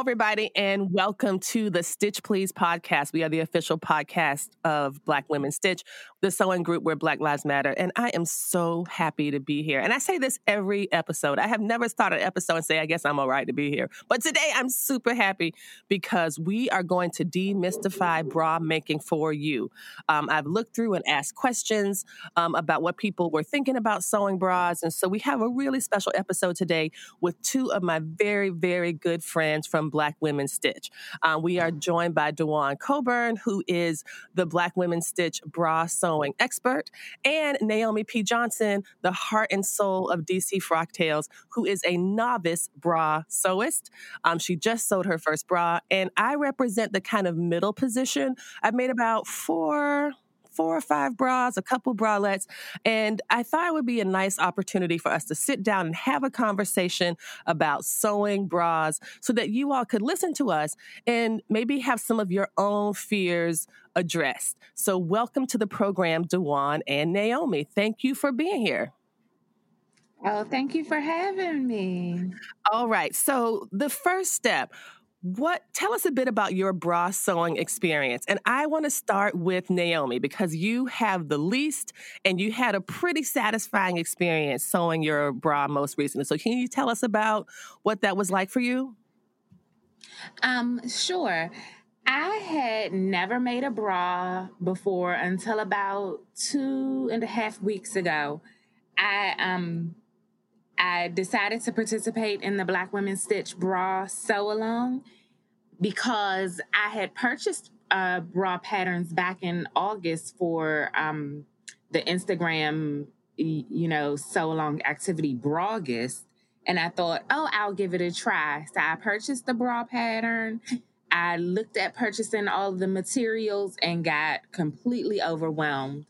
Everybody, and welcome to the Stitch Please podcast. We are the official podcast of Black Women Stitch, the sewing group where Black Lives Matter. And I am so happy to be here. And I say this every episode. I have never started an episode and say, I guess I'm all right to be here. But today I'm super happy because we are going to demystify bra making for you. Um, I've looked through and asked questions um, about what people were thinking about sewing bras. And so we have a really special episode today with two of my very, very good friends from Black Women Stitch. Uh, we are joined by Dewan Coburn, who is the Black Women Stitch bra sewing expert, and Naomi P. Johnson, the heart and soul of DC Frock Tales, who is a novice bra sewist. Um, she just sewed her first bra, and I represent the kind of middle position. I've made about four four or five bras, a couple bralettes. And I thought it would be a nice opportunity for us to sit down and have a conversation about sewing bras so that you all could listen to us and maybe have some of your own fears addressed. So, welcome to the program, Dewan and Naomi. Thank you for being here. Oh, thank you for having me. All right. So, the first step, what tell us a bit about your bra sewing experience? And I want to start with Naomi because you have the least and you had a pretty satisfying experience sewing your bra most recently. So can you tell us about what that was like for you? Um, sure. I had never made a bra before until about two and a half weeks ago. I um I decided to participate in the Black Women Stitch Bra Sew Along because I had purchased uh, bra patterns back in August for um, the Instagram, you know, sew along activity Brawgust. And I thought, oh, I'll give it a try. So I purchased the bra pattern. I looked at purchasing all the materials and got completely overwhelmed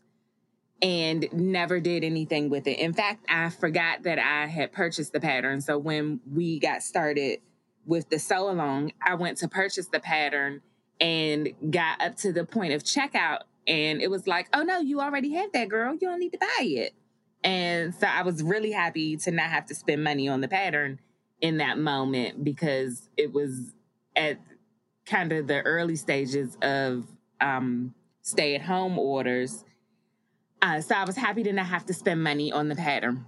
and never did anything with it. In fact, I forgot that I had purchased the pattern. So when we got started with the sew along, I went to purchase the pattern and got up to the point of checkout. And it was like, oh no, you already have that, girl. You don't need to buy it. And so I was really happy to not have to spend money on the pattern in that moment because it was at kind of the early stages of um, stay at home orders uh, so I was happy to not have to spend money on the pattern.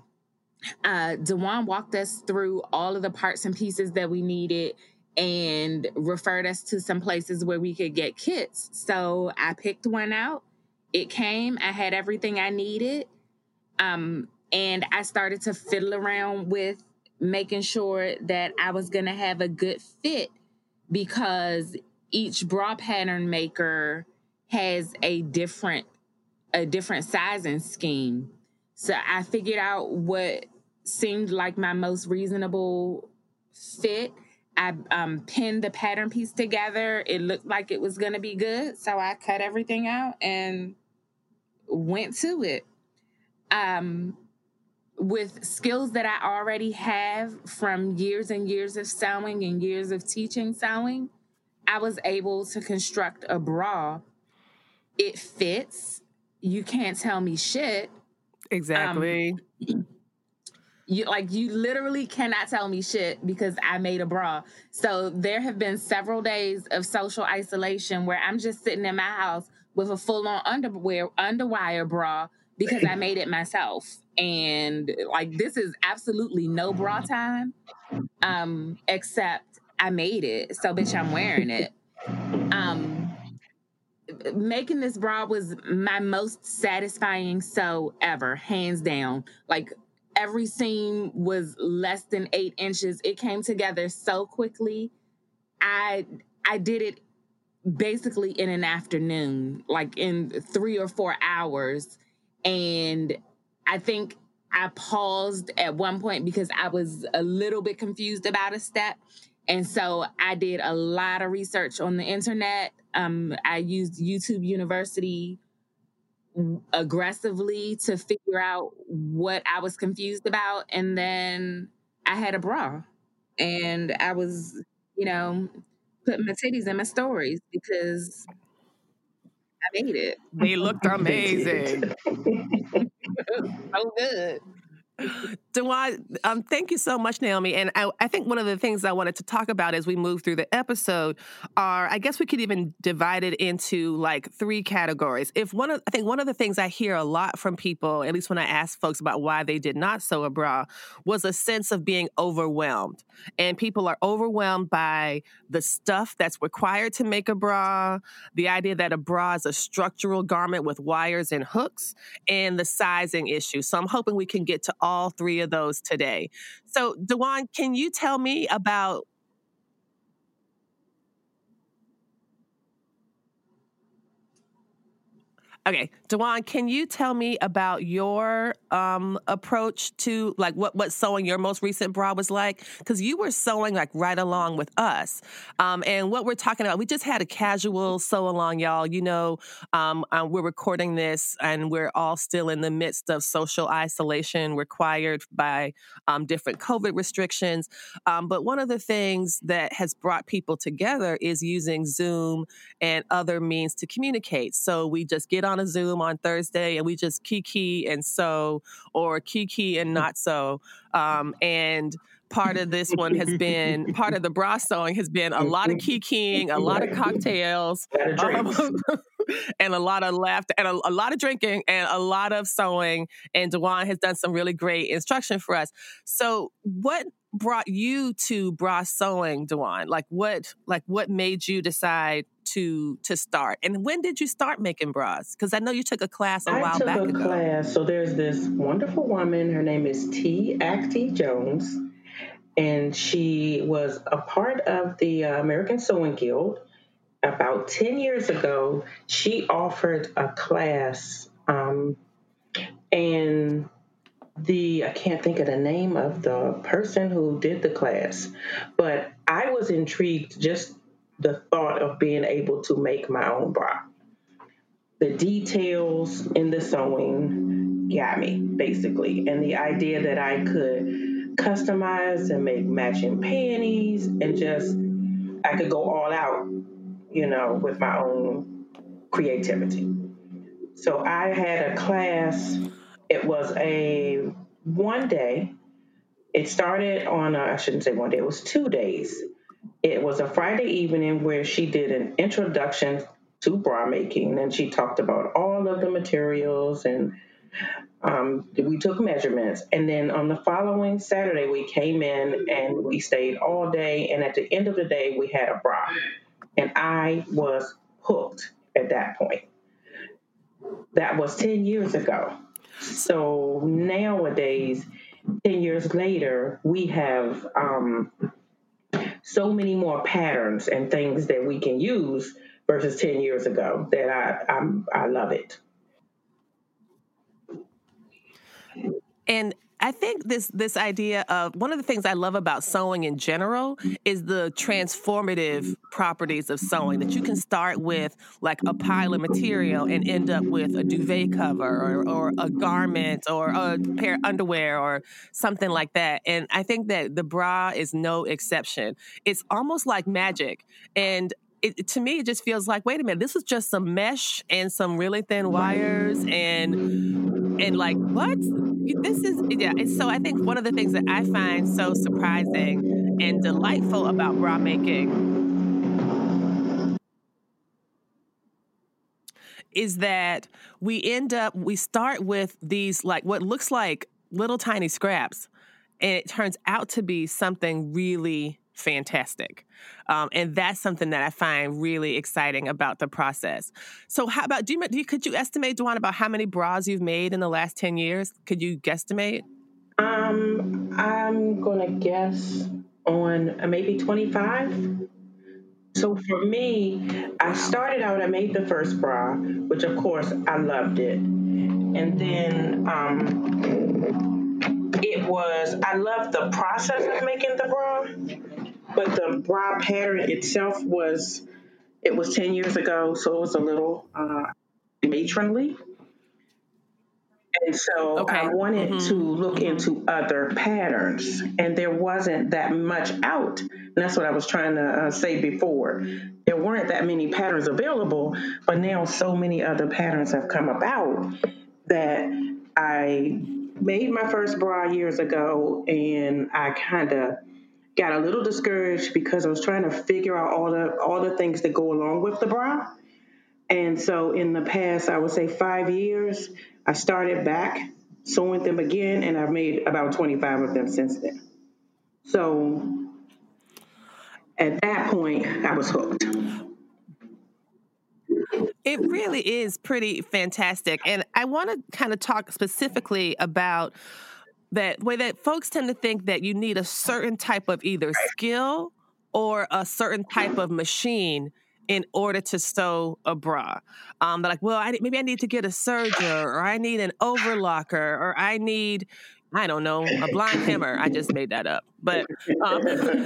Uh, Dewan walked us through all of the parts and pieces that we needed and referred us to some places where we could get kits. So I picked one out. It came. I had everything I needed. Um, and I started to fiddle around with making sure that I was going to have a good fit because each bra pattern maker has a different a different sizing scheme. So I figured out what seemed like my most reasonable fit. I um, pinned the pattern piece together. It looked like it was going to be good. So I cut everything out and went to it. Um, with skills that I already have from years and years of sewing and years of teaching sewing, I was able to construct a bra. It fits you can't tell me shit. Exactly. Um, you like you literally cannot tell me shit because I made a bra. So there have been several days of social isolation where I'm just sitting in my house with a full on underwear underwire bra because I made it myself. And like this is absolutely no bra time. Um, except I made it. So bitch I'm wearing it. Making this bra was my most satisfying sew ever, hands down. Like every seam was less than eight inches. It came together so quickly. I I did it basically in an afternoon, like in three or four hours. And I think I paused at one point because I was a little bit confused about a step. And so I did a lot of research on the internet. Um, I used YouTube University aggressively to figure out what I was confused about. And then I had a bra and I was, you know, putting my titties in my stories because I made it. They looked amazing. so good. Dewan, um, thank you so much, Naomi. And I, I, think one of the things I wanted to talk about as we move through the episode are, I guess we could even divide it into like three categories. If one of, I think one of the things I hear a lot from people, at least when I ask folks about why they did not sew a bra, was a sense of being overwhelmed. And people are overwhelmed by the stuff that's required to make a bra, the idea that a bra is a structural garment with wires and hooks, and the sizing issue. So I'm hoping we can get to all three of those today. So, Dewan, can you tell me about Okay, Dewan, can you tell me about your um, approach to like what what sewing your most recent bra was like? Because you were sewing like right along with us, um, and what we're talking about, we just had a casual sew along, y'all. You know, um, uh, we're recording this, and we're all still in the midst of social isolation required by um, different COVID restrictions. Um, but one of the things that has brought people together is using Zoom and other means to communicate. So we just get on on a Zoom on Thursday and we just kiki and sew or kiki and not sew. Um, and part of this one has been part of the bra sewing has been a lot of kikiing, a lot of cocktails, um, and a lot of laughter and a, a, lot of drinking and a lot of sewing. And Dewan has done some really great instruction for us. So, what brought you to bra sewing, Dewan? Like what like what made you decide to to start? And when did you start making bras? Because I know you took a class a I while took back a ago. class. So there's this wonderful woman. Her name is T. Acty Jones, and she was a part of the uh, American Sewing Guild. About ten years ago, she offered a class, um, and the I can't think of the name of the person who did the class, but I was intrigued just the thought of being able to make my own bra. The details in the sewing got me basically, and the idea that I could customize and make matching panties and just I could go all out, you know, with my own creativity. So I had a class it was a one day. It started on, I shouldn't say one day, it was two days. It was a Friday evening where she did an introduction to bra making and she talked about all of the materials and um, we took measurements. And then on the following Saturday, we came in and we stayed all day. And at the end of the day, we had a bra. And I was hooked at that point. That was 10 years ago. So nowadays, 10 years later, we have um, so many more patterns and things that we can use versus 10 years ago that I, I'm, I love it. And I think this this idea of one of the things I love about sewing in general is the transformative properties of sewing that you can start with like a pile of material and end up with a duvet cover or, or a garment or a pair of underwear or something like that. And I think that the bra is no exception. It's almost like magic. And it, to me, it just feels like, wait a minute, this was just some mesh and some really thin wires and and like what? This is yeah so i think one of the things that i find so surprising and delightful about bra making is that we end up we start with these like what looks like little tiny scraps and it turns out to be something really fantastic. Um, and that's something that I find really exciting about the process. So, how about do you, do you could you estimate, Dewan, about how many bras you've made in the last ten years? Could you guesstimate? Um, I'm gonna guess on uh, maybe twenty five. So for me, I started out, I made the first bra, which of course I loved it. And then um, it was, I loved the process of making the bra, but the bra pattern itself was, it was 10 years ago, so it was a little uh, matronly. And so okay. I wanted mm-hmm. to look into other patterns, and there wasn't that much out. And that's what I was trying to uh, say before. There weren't that many patterns available, but now so many other patterns have come about that I made my first bra years ago, and I kind of got a little discouraged because I was trying to figure out all the all the things that go along with the bra. And so in the past, I would say five years, I started back sewing them again, and I've made about 25 of them since then. So at that point, I was hooked. It really is pretty fantastic. And I want to kind of talk specifically about that way that folks tend to think that you need a certain type of either skill or a certain type of machine in order to sew a bra. Um, they're like, well, I, maybe I need to get a serger, or I need an overlocker, or I need, I don't know, a blind hammer. I just made that up, but um,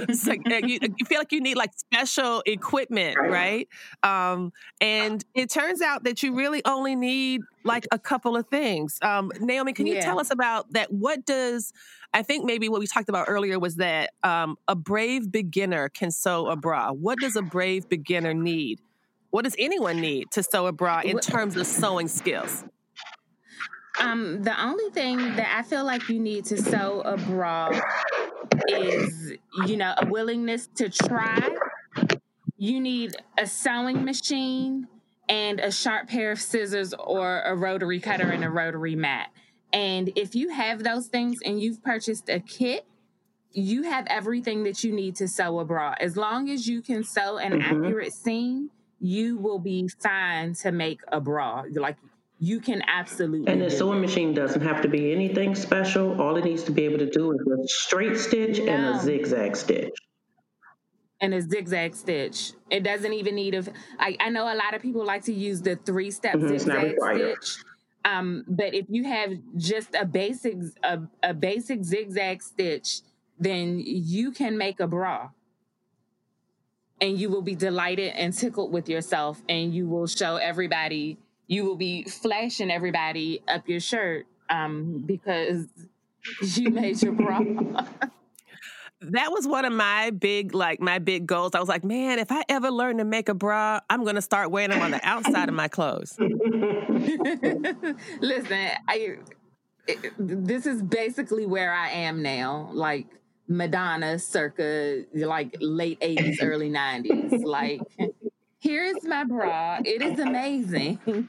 it's like uh, you, you, feel like you need like special equipment, right? Um, and it turns out that you really only need like a couple of things. Um, Naomi, can you yeah. tell us about that? What does I think maybe what we talked about earlier was that um, a brave beginner can sew a bra. What does a brave beginner need? What does anyone need to sew a bra in terms of sewing skills? Um, the only thing that I feel like you need to sew a bra is, you know, a willingness to try. You need a sewing machine and a sharp pair of scissors or a rotary cutter and a rotary mat. And if you have those things and you've purchased a kit, you have everything that you need to sew a bra. As long as you can sew an mm-hmm. accurate seam, you will be fine to make a bra. Like you can absolutely. And the sewing it. machine doesn't have to be anything special. All it needs to be able to do is a straight stitch no. and a zigzag stitch. And a zigzag stitch. It doesn't even need a. I, I know a lot of people like to use the three step mm-hmm, zigzag stitch. Um, but if you have just a basic a, a basic zigzag stitch, then you can make a bra. And you will be delighted and tickled with yourself, and you will show everybody, you will be flashing everybody up your shirt um, because you made your bra. that was one of my big like my big goals. I was like, man, if I ever learn to make a bra, I'm gonna start wearing them on the outside of my clothes. Listen, I it, this is basically where I am now. Like Madonna circa like late 80s, early 90s. Like, here is my bra. It is amazing.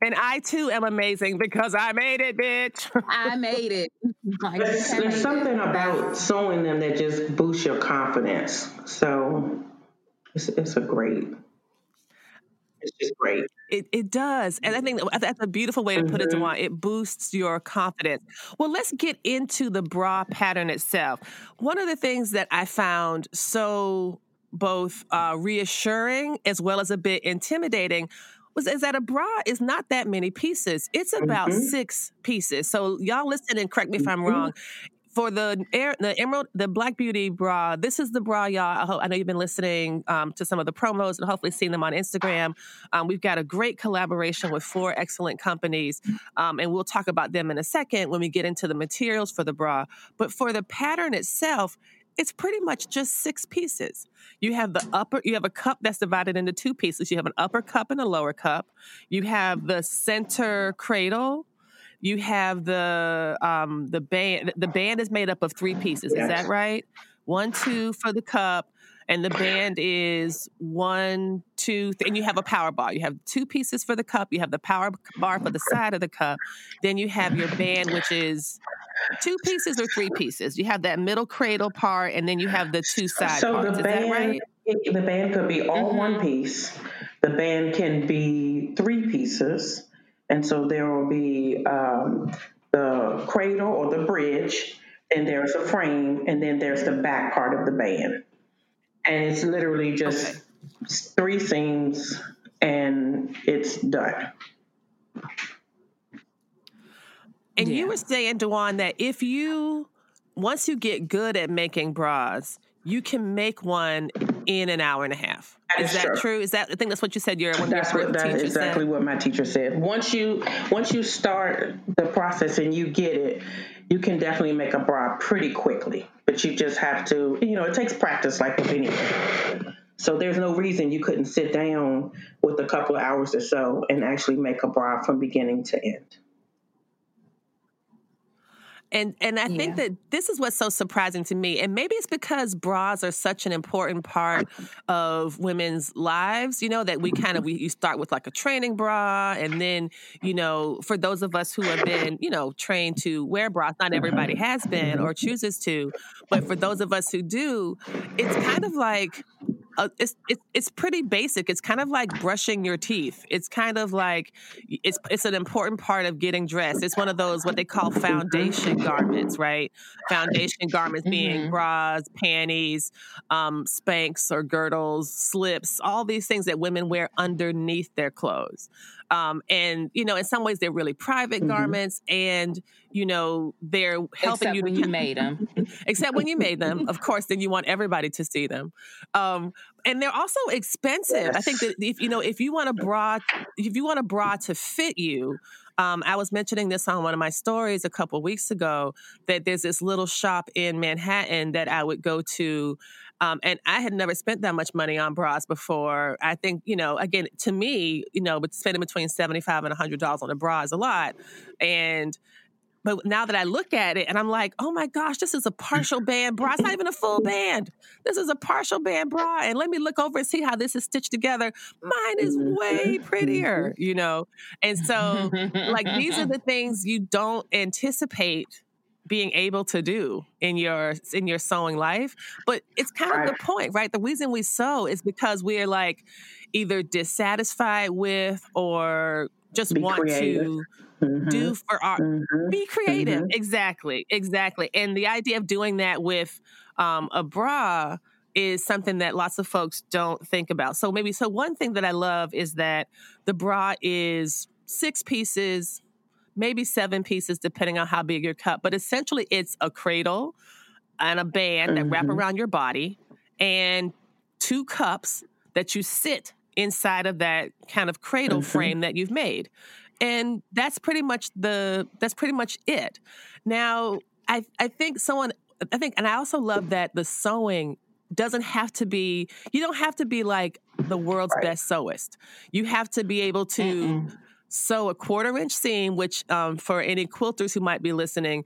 And I too am amazing because I made it, bitch. I made it. there's, there's something it. about sewing them that just boosts your confidence. So it's, it's a great, it's just great. It, it does. And I think that's a beautiful way to put mm-hmm. it, Dewan. It boosts your confidence. Well, let's get into the bra pattern itself. One of the things that I found so both uh, reassuring as well as a bit intimidating was is that a bra is not that many pieces. It's about mm-hmm. six pieces. So y'all listen and correct me if I'm mm-hmm. wrong. For the air, the emerald, the Black Beauty bra, this is the bra, y'all. I, hope, I know you've been listening um, to some of the promos and hopefully seen them on Instagram. Um, we've got a great collaboration with four excellent companies, um, and we'll talk about them in a second when we get into the materials for the bra. But for the pattern itself, it's pretty much just six pieces. You have the upper, you have a cup that's divided into two pieces. You have an upper cup and a lower cup. You have the center cradle. You have the um, the band. The band is made up of three pieces. Is that right? One, two for the cup, and the band is one, two, th- and you have a power bar. You have two pieces for the cup. You have the power bar for the side of the cup. Then you have your band, which is two pieces or three pieces. You have that middle cradle part, and then you have the two side so parts. The band, right? The band could be all mm-hmm. one piece. The band can be three pieces, and so there will be um, the cradle or the bridge, and there's a frame, and then there's the back part of the band. and it's literally just okay. three seams and it's done. And yeah. you were saying, Dewan, that if you once you get good at making bras, you can make one in an hour and a half. That is, is that true. true. Is that I think that's what you said? Your one that's what that's exactly said. what my teacher said. Once you once you start the process and you get it, you can definitely make a bra pretty quickly. But you just have to, you know, it takes practice like with anything. So there's no reason you couldn't sit down with a couple of hours or so and actually make a bra from beginning to end. And and I yeah. think that this is what's so surprising to me. And maybe it's because bras are such an important part of women's lives, you know, that we kind of we you start with like a training bra and then, you know, for those of us who have been, you know, trained to wear bras, not everybody has been or chooses to, but for those of us who do, it's kind of like uh, it's, it's it's pretty basic. It's kind of like brushing your teeth. It's kind of like it's it's an important part of getting dressed. It's one of those what they call foundation garments, right? Foundation garments being mm-hmm. bras, panties, um, Spanx or girdles, slips, all these things that women wear underneath their clothes. Um, and you know, in some ways, they're really private mm-hmm. garments, and you know, they're helping except you. When you made them, except when you made them, of course, then you want everybody to see them. Um, and they're also expensive. Yes. I think that if you know, if you want a bra, if you want a bra to fit you, um, I was mentioning this on one of my stories a couple weeks ago that there's this little shop in Manhattan that I would go to um, and I had never spent that much money on bras before. I think, you know, again, to me, you know, but spending between 75 and $100 on a bra is a lot. And, but now that I look at it and I'm like, oh my gosh, this is a partial band bra. It's not even a full band. This is a partial band bra. And let me look over and see how this is stitched together. Mine is way prettier, you know? And so, like, these are the things you don't anticipate being able to do in your in your sewing life but it's kind of the point right the reason we sew is because we're like either dissatisfied with or just be want creative. to mm-hmm. do for our mm-hmm. be creative mm-hmm. exactly exactly and the idea of doing that with um, a bra is something that lots of folks don't think about so maybe so one thing that i love is that the bra is six pieces maybe seven pieces, depending on how big your cup. But essentially, it's a cradle and a band mm-hmm. that wrap mm-hmm. around your body and two cups that you sit inside of that kind of cradle mm-hmm. frame that you've made. And that's pretty much the that's pretty much it. Now, I I think someone I think and I also love that the sewing doesn't have to be you don't have to be like the world's right. best sewist. You have to be able to Mm-mm sew a quarter inch seam, which um, for any quilters who might be listening,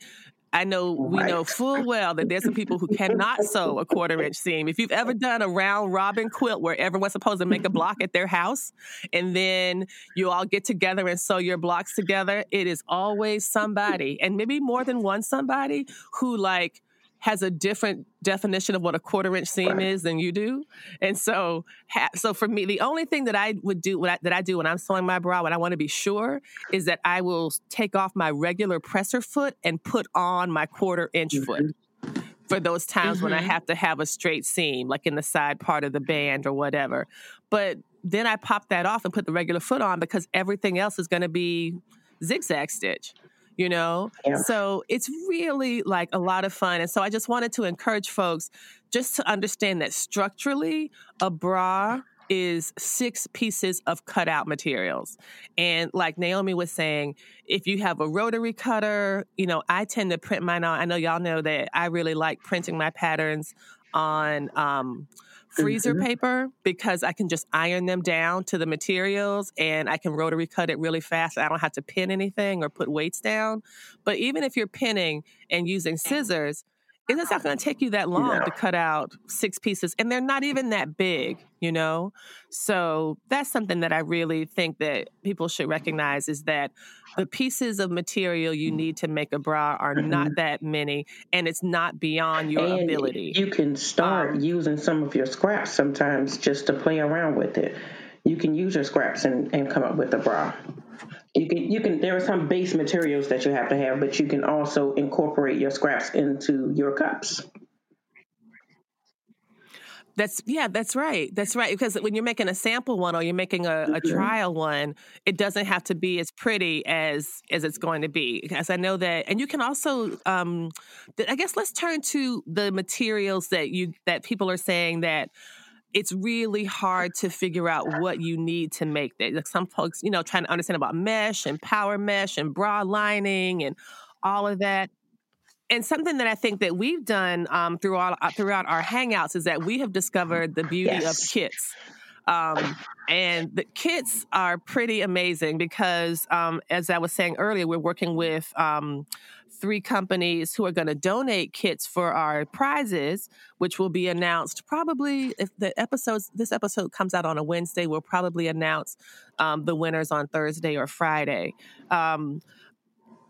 I know we right. know full well that there's some people who cannot sew a quarter inch seam. If you've ever done a round robin quilt where everyone's supposed to make a block at their house and then you all get together and sew your blocks together, it is always somebody, and maybe more than one somebody who like has a different definition of what a quarter inch seam right. is than you do. And so, ha- so for me, the only thing that I would do I, that I do when I'm sewing my bra, when I want to be sure, is that I will take off my regular presser foot and put on my quarter inch mm-hmm. foot for those times mm-hmm. when I mm-hmm. have to have a straight seam, like in the side part of the band or whatever. But then I pop that off and put the regular foot on because everything else is going to be zigzag stitch you know? Yeah. So it's really like a lot of fun. And so I just wanted to encourage folks just to understand that structurally, a bra is six pieces of cutout materials. And like Naomi was saying, if you have a rotary cutter, you know, I tend to print mine on. I know y'all know that I really like printing my patterns on um, freezer mm-hmm. paper because I can just iron them down to the materials and I can rotary cut it really fast. I don't have to pin anything or put weights down. But even if you're pinning and using scissors, it's not going to take you that long yeah. to cut out six pieces and they're not even that big you know? So that's something that i really think that people should recognize is that the pieces of material you need to make a bra are mm-hmm. not that many and it's not beyond your and ability. you can start um, using some of your scraps sometimes just to play around with it. You can use your scraps and, and come up with a bra you can you can there are some base materials that you have to have, but you can also incorporate your scraps into your cups. That's yeah, that's right. That's right. Because when you're making a sample one or you're making a, a Mhm. trial one, it doesn't have to be as pretty as as it's going to be. Because I know that, and you can also, um, th- I guess, let's turn to the materials that you that people are saying that it's really hard to figure out what you need to make that. Like some folks, you know, trying to understand about mesh and power mesh and bra lining and all of that and something that I think that we've done um, throughout uh, throughout our hangouts is that we have discovered the beauty Yes. of kits. Um, and the kits are pretty amazing because, um, as I was saying earlier, we're working with um, three companies who are going to donate kits for our prizes, which will be announced probably if the episodes this episode comes out on a Wednesday. We'll probably announce um, the winners on Thursday or Friday.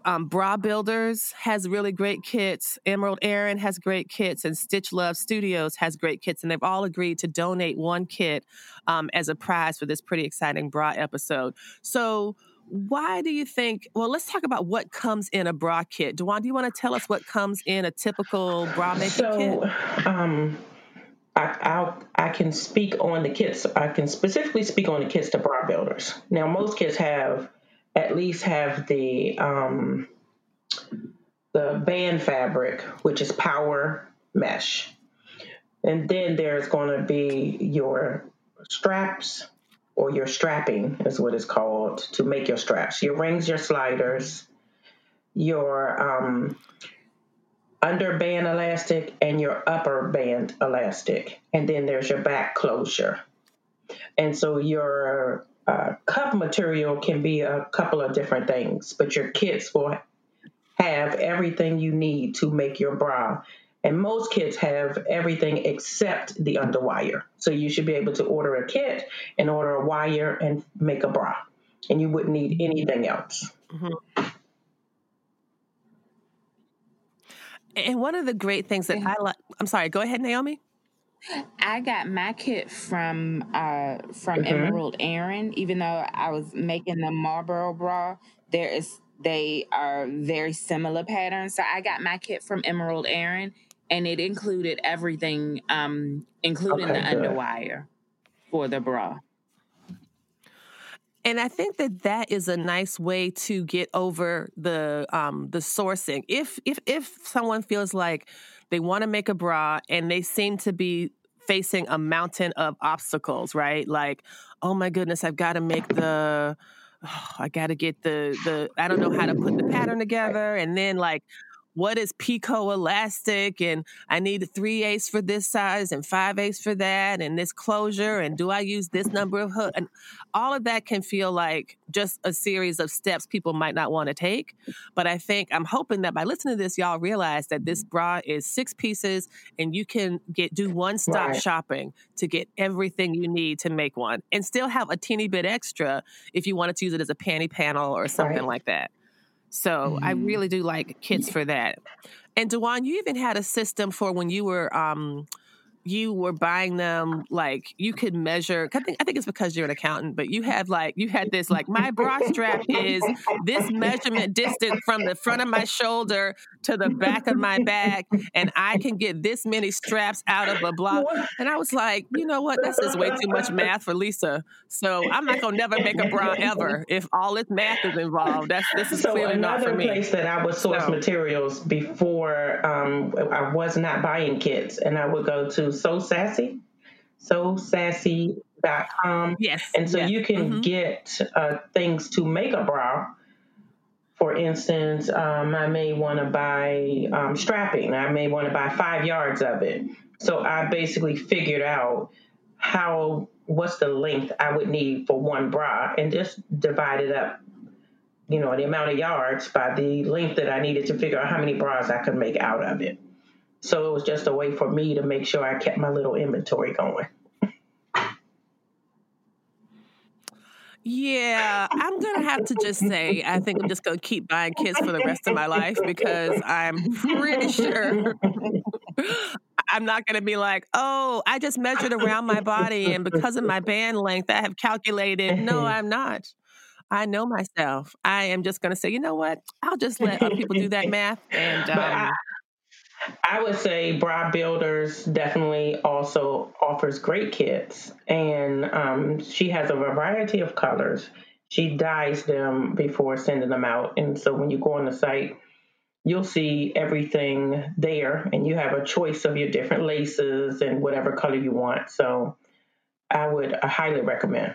Um, Bra Builders has really great kits. Emerald Erin has great kits, and Stitch Love Studios has great kits. And they've all agreed to donate one kit um, as a prize for this pretty exciting bra episode. So, why do you think? Well, let's talk about what comes in a bra kit. Dewan, do you want to tell us what comes in a typical bra making kit? Um, I, I'll, I can speak on the kits. I can specifically speak on the kits to bra builders. Now, most kits have at least have the um, the band fabric, which is power mesh, and then there's going to be your straps or your strapping is what it's called to make your straps. Your rings, your sliders, your um, under band elastic and your upper band elastic. And then there's your back closure. And so your uh, cup material can be a couple of different things, but your kits will have everything you need to make your bra. And most kits have everything except the underwire. So you should be able to order a kit and order a wire and make a bra. And you wouldn't need anything else. And one of the great things that I like, I'm sorry, go ahead, Naomi. I got my kit from uh from Mhm. Emerald Erin. Even though I was making the Marlborough bra, there is they are very similar patterns. So I got my kit from Emerald Erin, and it included everything, um, including Okay, the good. underwire for the bra. And I think that that is a nice way to get over the um, the sourcing. If if if someone feels like they want to make a bra and they seem to be facing a mountain of obstacles, right? Like, oh my goodness, I've got to make the I got to get the the I don't know how to put the pattern together, and then like. What is picot elastic? And I need three eighths for this size and five eighths for that, and this closure. And do I use this number of hook? And all of that can feel like just a series of steps people might not want to take. But I think I'm hoping that by listening to this, y'all realize that this bra is six pieces and you can get do one stop Right. shopping to get everything you need to make one and still have a teeny bit extra if you wanted to use it as a panty panel or something Right. like that. So I Mhm. really do like kits for that. And Dewan, you even had a system for when you were um you were buying them like you could measure I think I think it's because you're an accountant, but you had like you had this like my bra strap is this measurement distance from the front of my shoulder to the back of my back, and I can get this many straps out of a block. And I was like, you know what? That's just way too much math for Lisa. So I'm not gonna never make a bra ever if all this math is involved. That's this is So clearly not for me. another place that I would source So- materials before um, I was not buying kits, and I would go to Sew Sassy, SewSassy.com, Yes. and so yes. you can Mhm. get uh, things to make a bra. For instance, um, I may want to buy um, strapping. I may want to buy five yards of it. So I basically figured out how what's the length I would need for one bra, and just divided up you know, the amount of yards by the length that I needed to figure out how many bras I could make out of it. So it was just a way for me to make sure I kept my little inventory going. Yeah, I'm gonna have to just say I think I'm just gonna keep buying kids for the rest of my life because I'm pretty sure I'm not gonna be like, oh, I just measured around my body and because of my band length, I have calculated. No, I'm not. I know myself. I am just gonna say, you know what? I'll just let other people do that math and I, um, I would say Bra Builders definitely also offers great kits, and um, she has a variety of colors. She dyes them before sending them out, and so when you go on the site, you'll see everything there, and you have a choice of your different laces and whatever color you want. So I would highly recommend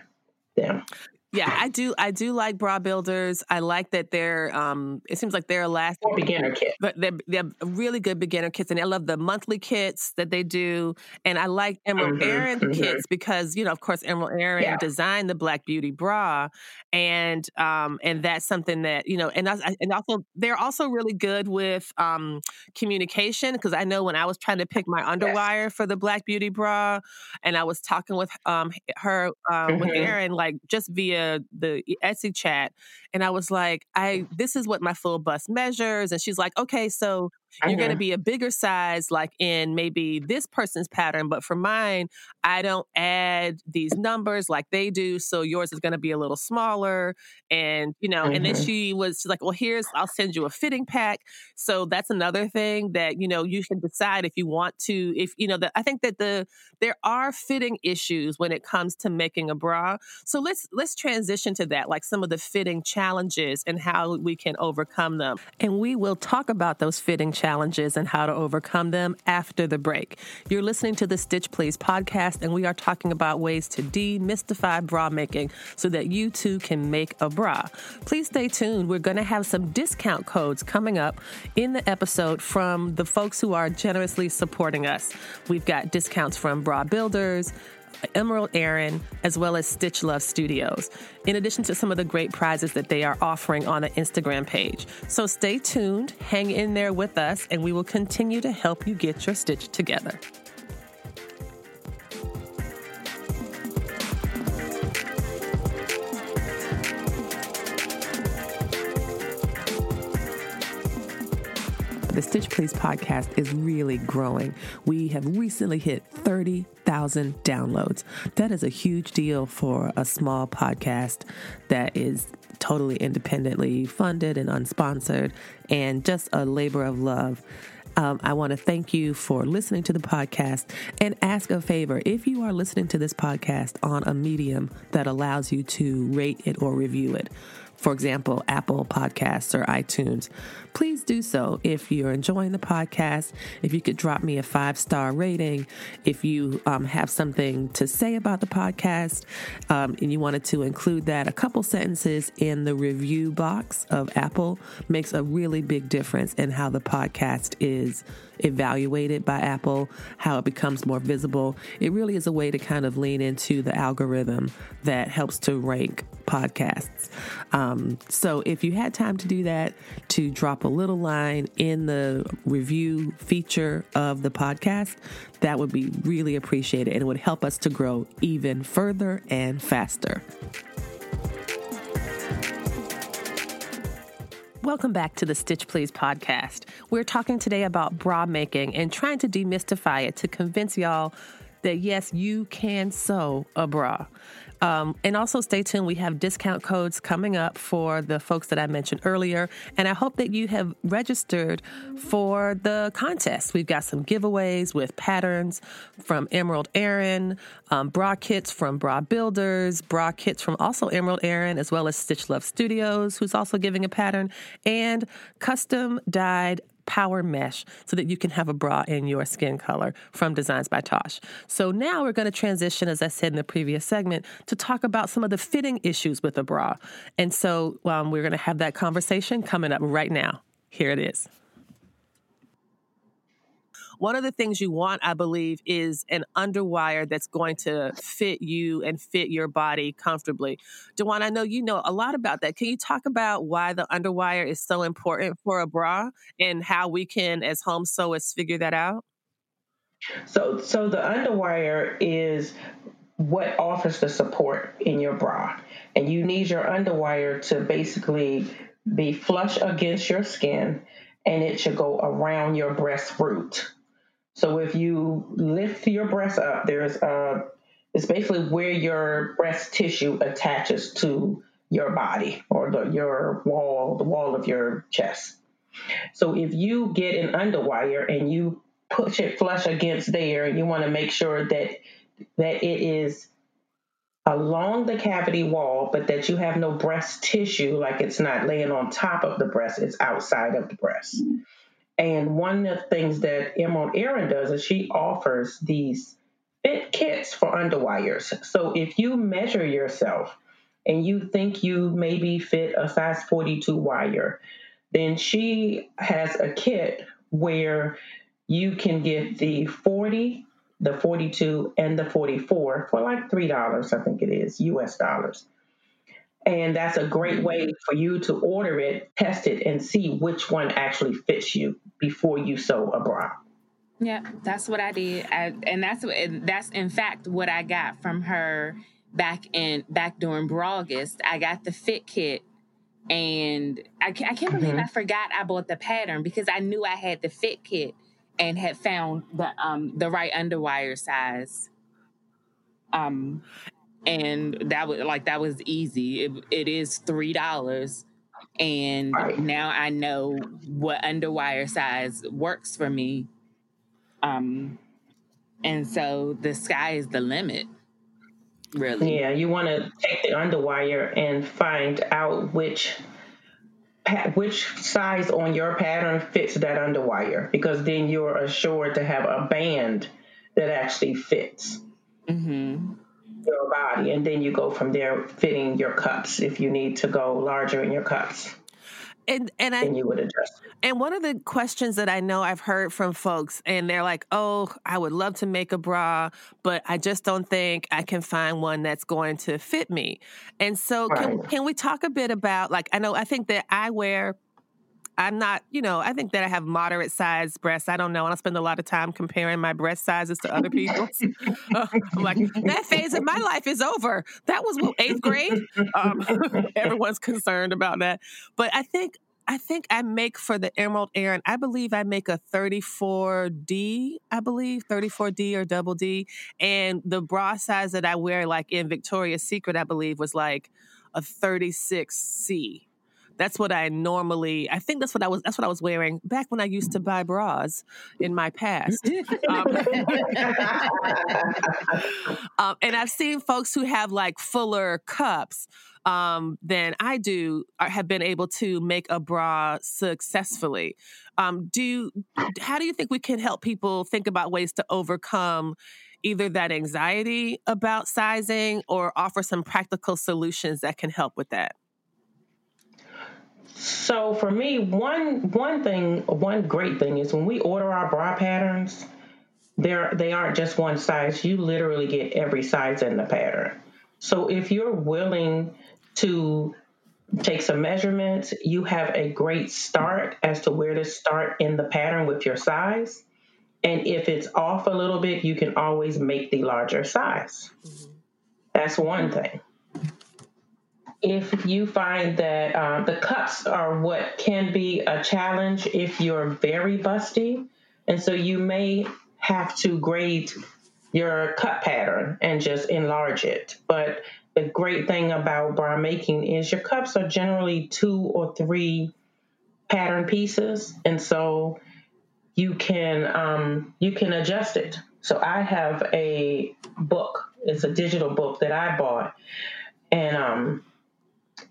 them. Yeah, I do. I do like bra builders. I like that they're. Um, it seems like they're a last beginner kit, but they're they're really good beginner kits, and I love the monthly kits that they do. And I like Emerald mm-hmm, Erin mm-hmm. kits because you know, of course, Emerald Erin yeah. designed the Black Beauty bra, and um, and that's something that you know, and I, and also they're also really good with um communication because I know when I was trying to pick my underwire yes. for the Black Beauty bra, and I was talking with um her um, mm-hmm. with Erin like just via the Etsy chat, and I was like, "I this is what my full bust measures," and she's like, "Okay, so you're going to be a bigger size, like in maybe this person's pattern, but for mine, I don't add these numbers like they do. So yours is going to be a little smaller. And, you know, mm-hmm. and then mm-hmm. she was she's like, well, here's, I'll send you a fitting pack. So that's another thing that, you know, you can decide if you want to, if, you know, that I think that the, there are fitting issues when it comes to making a bra. So let's, let's transition to that, like some of the fitting challenges and how we can overcome them. And we will talk about those fitting challenges and how to overcome them after the break. You're listening to the Stitch Please podcast, and we are talking about ways to demystify bra making so that you too can make a bra. Please stay tuned. We're going to have some discount codes coming up in the episode from the folks who are generously supporting us. We've got discounts from Bra Builders, Emerald Erin, as well as Stitch Love Studios, in addition to some of the great prizes that they are offering on an Instagram page. So stay tuned, hang in there with us, and we will continue to help you get your stitch together. The Stitch Please podcast is really growing. We have recently hit 30,000 downloads. That is a huge deal for a small podcast that is totally independently funded and unsponsored and just a labor of love. Um, I want to thank you for listening to the podcast and ask a favor. If you are listening to this podcast on a medium that allows you to rate it or review it, for example, Apple Podcasts or iTunes, please do so. If you're enjoying the podcast, if you could drop me a five star rating, if you um, have something to say about the podcast um, and you wanted to include that, a couple sentences in the review box of Apple makes a really big difference in how the podcast is evaluated by Apple, how it becomes more visible. It really is a way to kind of lean into the algorithm that helps to rank podcasts. Um, so if you had time to do that, to drop a little line in the review feature of the podcast, that would be really appreciated and it would help us to grow even further and faster. Welcome back to the Stitch Please podcast. We're talking today about bra making and trying to demystify it to convince y'all that yes, you can sew a bra. Um, and also stay tuned. We have discount codes coming up for the folks that I mentioned earlier. And I hope that you have registered for the contest. We've got some giveaways with patterns from Emerald Erin, um, bra kits from Bra Builders, bra kits from also Emerald Erin, as well as Stitch Love Studios, who's also giving a pattern, and custom dyed power mesh so that you can have a bra in your skin color from Designs by Tosh. So now we're going to transition, as I said in the previous segment, to talk about some of the fitting issues with a bra. And so um, we're going to have that conversation coming up right now. Here it is. One of the things you want, I believe, is an underwire that's going to fit you and fit your body comfortably. Dewan, I know you know a lot about that. Can you talk about why the underwire is so important for a bra and how we can, as home sewers, figure that out? So, so the underwire is what offers the support in your bra, and you need your underwire to basically be flush against your skin, and it should go around your breast root. So if you lift your breast up, there's a it's basically where your breast tissue attaches to your body or the, your wall, the wall of your chest. So if you get an underwire and you push it flush against there, you want to make sure that that it is along the cavity wall, but that you have no breast tissue, like it's not laying on top of the breast, it's outside of the breast. And one of the things that Emerald Erin does is she offers these fit kits for underwires. So if you measure yourself and you think you maybe fit a size 42 wire, then she has a kit where you can get the 40, the 42, and the 44 for like $3, I think it is, US dollars. And that's a great way for you to order it, test it, and see which one actually fits you before you sew a bra. Yeah, that's what I did, I, and that's that's in fact what I got from her back in back during August. I got the fit kit, and I, I can't believe mm-hmm. I forgot I bought the pattern because I knew I had the fit kit and had found the um the right underwire size. Um, and that was like that was easy. It, it is three dollars, and right. now I know what underwire size works for me um, and so the sky is the limit, really. Yeah, you want to take the underwire and find out which which size on your pattern fits that underwire because then you're assured to have a band that actually fits mm-hmm. Your body and then you go from there fitting your cups if you need to go larger in your cups and and I, you would adjust. And one of the questions that I know I've heard from folks, and they're like, "Oh, I would love to make a bra, but I just don't think I can find one that's going to fit me." And so, right. can, can we talk a bit about like I know I think that I wear I'm not, you know, I think that I have moderate sized breasts. I don't know. I don't spend a lot of time comparing my breast sizes to other people's. uh, I'm like, that phase of my life is over. That was what, eighth grade. Um, everyone's concerned about that. But I think I think I make for the Emerald Erin, I believe I make a 34D, I believe, 34D or double D. And the bra size that I wear, like in Victoria's Secret, I believe, was like a 36C. That's what I normally. I think that's what I was. That's what I was wearing back when I used to buy bras in my past. um, um, and I've seen folks who have like fuller cups um, than I do uh, have been able to make a bra successfully. Um, do how do you think we can help people think about ways to overcome? either that anxiety about sizing or offer some practical solutions that can help with that? So for me, one one thing, one great thing is when we order our bra patterns, they're they aren't just one size. You literally get every size in the pattern. So if you're willing to take some measurements, you have a great start as to where to start in the pattern with your size. And if it's off a little bit, you can always make the larger size. Mm-hmm. That's one thing if you find that um, the cups are what can be a challenge if you're very busty, and so you may have to grade your cut pattern and just enlarge it. But the great thing about bra making is your cups are generally two or three pattern pieces, and so you can um, you can adjust it. So I have a book. It's a digital book that I bought, and um,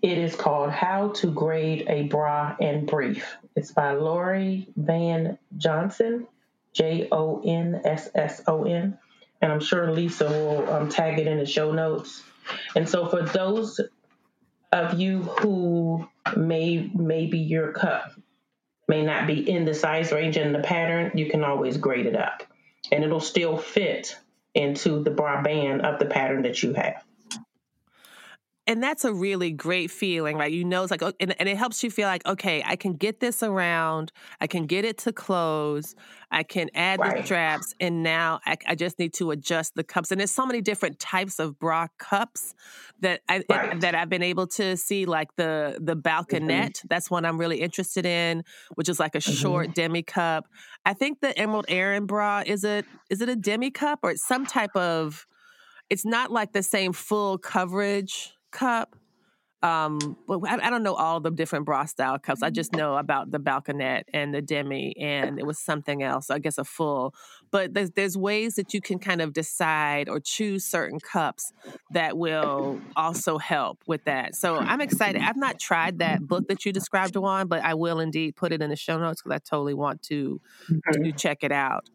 it is called How to Grade a Bra and Brief. It's by Lori Van Jonsson, J O N S S O N. And I'm sure Lisa will um, tag it in the show notes. And so for those of you who may maybe your cup may not be in the size range and the pattern, you can always grade it up. And it'll still fit into the bra band of the pattern that you have and that's a really great feeling, right? You know, it's like, and, and, it helps you feel like, okay, I can get this around, I can get it to close, I can add right. the straps, and now I, I, just need to adjust the cups. And there's so many different types of bra cups that I right. that I've been able to see, like the the balconette. Mm-hmm. That's one I'm really interested in, which is like a mm-hmm. short demi cup. I think the Emerald Erin bra is it is it a demi cup or it's some type of. It's not like the same full coverage cup. um but I, I, don't know all the different bra style cups. I just know about the balconette and the demi and it was something else i guess a full. But there's there's ways that you can kind of decide or choose certain cups that will also help with that. So i'm excited. I've not tried that book that you described on but i will indeed put it in the show notes because i totally want to to check it out.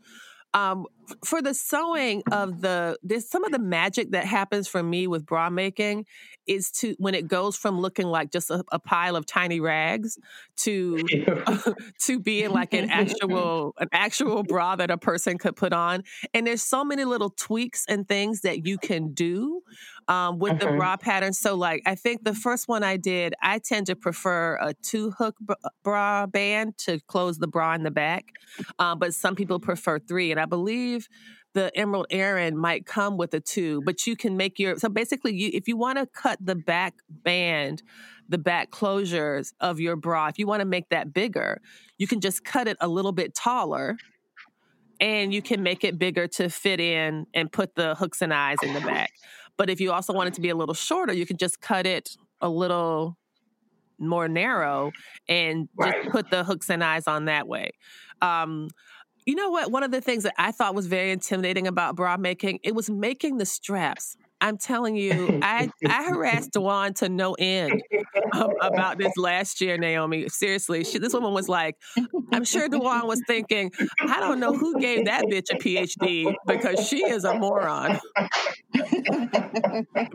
Um, for the sewing of the there's some of the magic that happens for me with bra making is to when it goes from looking like just a, a pile of tiny rags to to being like an actual an actual bra that a person could put on and there's so many little tweaks and things that you can do um, with the bra pattern so like i think the first one i did i tend to prefer a two hook bra band to close the bra in the back um, but some people prefer three and i believe the Emerald Erin might come with a two, but you can make your so basically you if you want to cut the back band, the back closures of your bra, if you want to make that bigger, you can just cut it a little bit taller and you can make it bigger to fit in and put the hooks and eyes in the back. But if you also want it to be a little shorter, you can just cut it a little more narrow and just right. put the hooks and eyes on that way. Um, you know what? One of the things that I thought was very intimidating about bra making, it was making the straps. I'm telling you, I I harassed Dewan to no end um, about this last year, Naomi. Seriously, she, this woman was like, I'm sure Dewan was thinking, I don't know who gave that bitch a PhD because she is a moron.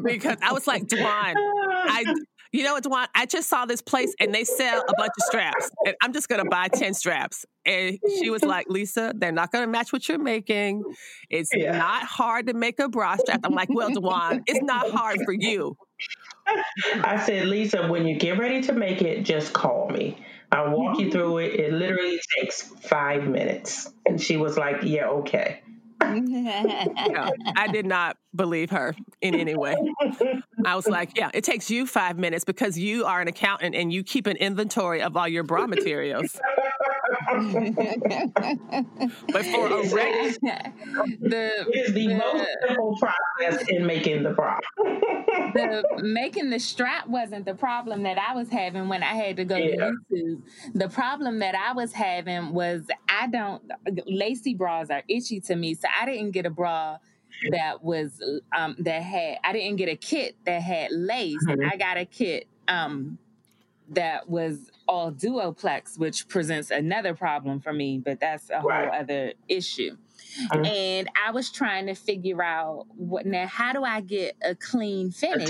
because I was like, Dewan, I you know what, Dewan? I just saw this place and they sell a bunch of straps. And I'm just going to buy 10 straps. And she was like, Lisa, they're not going to match what you're making. It's yeah. not hard to make a bra strap. I'm like, well, Dewan, it's not hard for you. I said, Lisa, when you get ready to make it, just call me. I'll walk you mm-hmm. through it. It literally takes five minutes. And she was like, yeah, okay no, I did not believe her in any way. I was like, yeah, it takes you five minutes because you are an accountant and you keep an inventory of all your bra materials. but for a regular, the, it is the, the, most simple process in making the bra. the making the strap wasn't the problem that I was having when I had to go yeah. to YouTube. The problem that I was having was I don't lacy bras are itchy to me, so I didn't get a bra that was um that had I didn't get a kit that had lace. Mm-hmm. I got a kit um that was all duoplex, which presents another problem for me, but that's a right. whole other issue. Mm-hmm. And I was trying to figure out what now how do I get a clean finish?